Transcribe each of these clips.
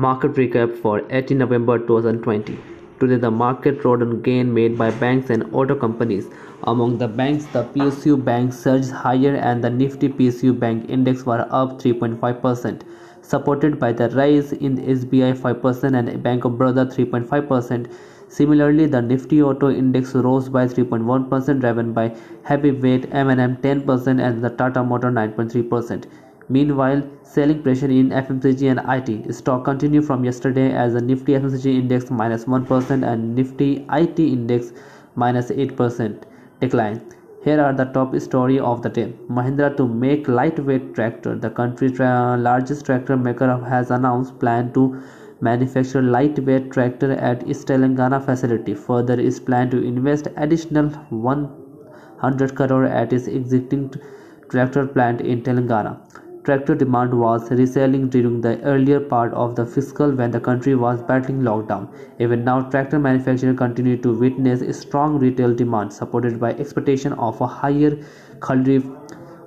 Market recap for 18 November 2020. Today, the market rode on gain made by banks and auto companies. Among the banks, the PSU Bank surged higher and the Nifty PSU Bank index were up 3.5%, supported by the rise in SBI 5% and Bank of Baroda 3.5%. Similarly, the Nifty Auto Index rose by 3.1%, driven by heavyweight M&M 10% and the Tata Motor 9.3%. Meanwhile, selling pressure in FMCG and IT stock continued from yesterday as the Nifty FMCG index minus 1 and Nifty IT index minus 8% decline. Here are the top story of the day. Mahindra to make lightweight tractor. The country's tra largest tractor maker has announced plan to manufacture lightweight tractor at its Telangana facility. Further, is plan to invest additional 100 crore at its existing tractor plant in Telangana. Tractor demand was reselling during the earlier part of the fiscal when the country was battling lockdown. Even now, tractor manufacturers continue to witness strong retail demand supported by expectation of a higher Kharif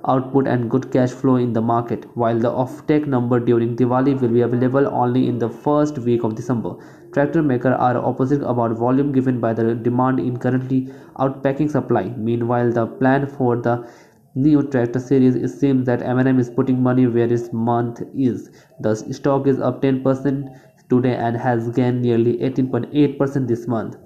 output and good cash flow in the market, while the offtake number during Diwali will be available only in the first week of December. Tractor makers are optimistic about volume given by the demand in currently outpacking supply. Meanwhile, the plan for the new tractor series it seems that M&M is putting money where its mouth is. The stock is up 10% today and has gained nearly 18.8% this month.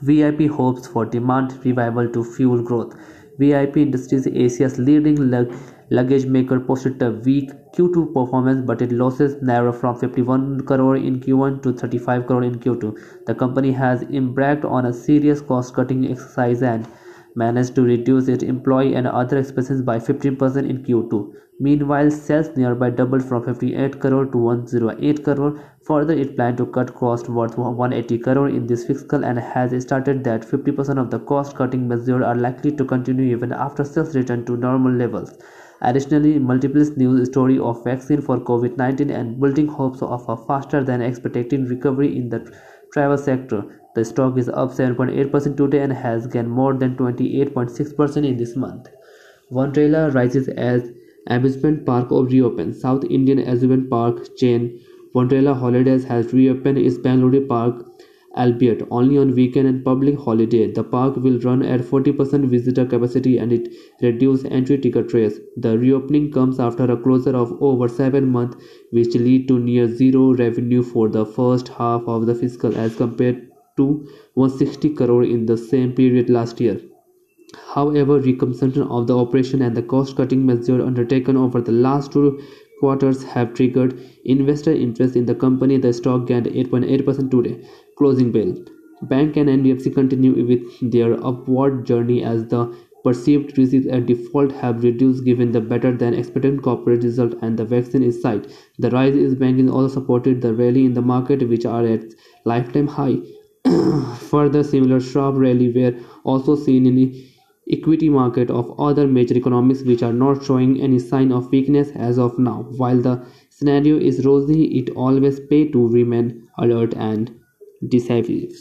VIP hopes for demand revival to fuel growth. VIP Industries Asia's leading lug luggage maker posted a weak Q2 performance but its losses narrow from 51 crore in Q1 to 35 crore in Q2. The company has embarked on a serious cost cutting exercise and managed to reduce its employee and other expenses by 15% in Q2. Meanwhile, sales nearby doubled from 58 crore to 108 crore. Further, it planned to cut cost worth 180 crore in this fiscal and has started that 50% of the cost cutting measures are likely to continue even after sales return to normal levels. Additionally, multiple news story of vaccine for COVID-19 and building hopes of a faster than expected recovery in the travel sector. The stock is up 7.8% today and has gained more than 28.6% in this month. Wonderla rises as amusement park of reopen. South Indian amusement park chain Wonderla Holidays has reopened its Bangalore park albeit only on weekend and public holiday. The park will run at 40% visitor capacity and it reduced entry ticket rates. The reopening comes after a closure of over 7 months which lead to near zero revenue for the first half of the fiscal as compared to 160 crore in the same period last year. However, reconstruction of the operation and the cost-cutting measures undertaken over the last two quarters have triggered investor interest in the company. The stock gained 8.8% today. Closing bell. Bank and NBFC continue with their upward journey as the perceived risks and default have reduced given the better than expected corporate result and the vaccine is sight. The rise in banking also supported the rally in the market which are at lifetime high. Further similar sharp rally were also seen in equity market of other major economies which are not showing any sign of weakness as of now. While the scenario is rosy, it always pay to remain alert and decisive.